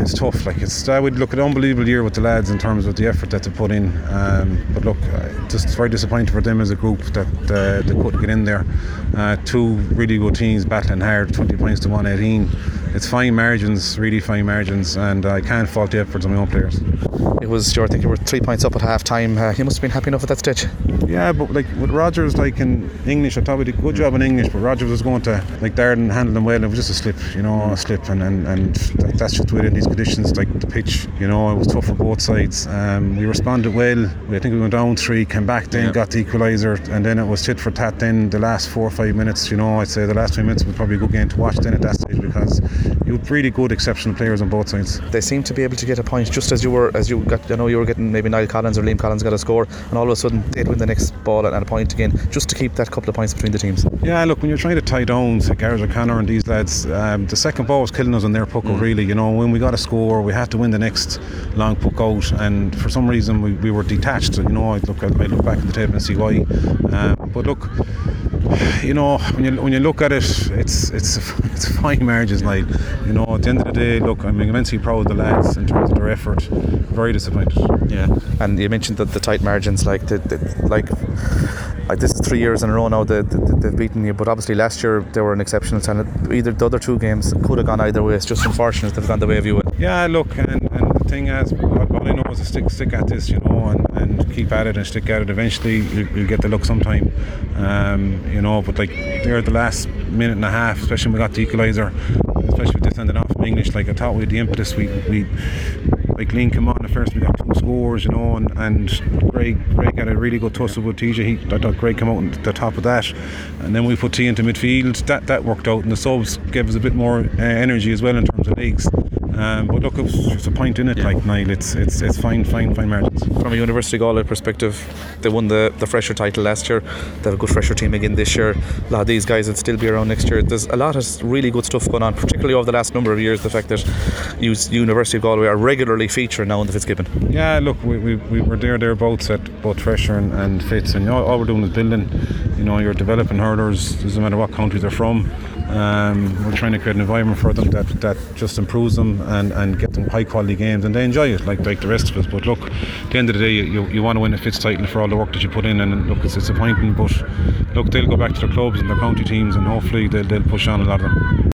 it's tough. Like it's I would look at an unbelievable year with the lads in terms of the effort that they put in. Um, but look, just very disappointed for them as a group that uh, they couldn't get in there. Uh, two really good teams battling hard, 20 points to 118. It's fine margins, really fine margins, and I can't fault the efforts of my own players. It was, Stuart, I think you were three points up at half time. Uh, you must have been happy enough at that stage. Yeah, but like with Rogers, like in English, I thought we did a good job in English, but Rogers was going to like Darden handle them well. and It was just a slip, you know, a slip, and and, and like, that's just within these conditions. Like the pitch, you know, it was tough for both sides. Um, we responded well. I think we went down three, came back, then Yeah. got the equaliser, and then it was tit for tat. Then the last four or five minutes, you know, I'd say the last five minutes was probably a good game to watch then at that stage because you really good, exceptional players on both sides. They seem to be able to get a point just as you were, as you got. I know you were getting maybe Niall Collins or Liam Collins got a score, and all of a sudden they'd win the next ball and, a point again, just to keep that couple of points between the teams. Yeah, look, when you're trying to tie down say Gareth O'Connor and these lads, um, the second ball was killing us on their puck out, really. You know, when we got a score, we had to win the next long puck out, and for some reason we, we were detached. You know, I look, I look back at the table and see why. Um, but look, you know, when you when you look at it, it's it's it's fine margins. Like, you know, at the end of the day, look, I'm immensely proud of the lads in terms of their effort. Very disappointed. Yeah, and you mentioned that the tight margins, like the, the like, like this is three years in a row now that that they've beaten you. But obviously last year they were an exceptional talent. Either the other two games could have gone either way. It's just unfortunate they've gone the way of you. Yeah, look, and, and the thing is, all I know is to stick, stick at this, you know, and, and keep at it and stick at it. Eventually, you'll, you'll get the look sometime, um, you know. But like, there the last minute and a half, especially when we got the equaliser, especially with this ending off from English, like I thought we had the impetus. We, we like Lean came on the first, we got two scores, you know, and, and Greg, Greg had a really good tussle with TJ. He, I thought Greg came out on the top of that, and then we put T into midfield. That that worked out, and the subs gave us a bit more uh, energy as well in terms of legs. Um, but look, it was just a point in it, like Niall. It's it's it's fine, fine, fine margins. From a University Galway perspective, they won the, the fresher title last year. They have a good fresher team again this year. A lot of these guys will still be around next year. There's a lot of really good stuff going on, particularly over the last number of years. The fact that University of Galway are regularly featuring now in the Fitzgibbon. Yeah, look, we, we, we were there thereabouts at both fresher and, and Fitz, and all, all we're doing is building. You know, you're developing hurlers, doesn't matter what country they're from. Um, we're trying to create an environment for them that, that just improves them and, and get them high quality games, and they enjoy it like like the rest of us. But look, at the end of the day, you, you want to win a Fitz title for all the work that you put in, and look, it's disappointing, but look, they'll go back to their clubs and their county teams, and hopefully they'll, they'll push on a lot of them.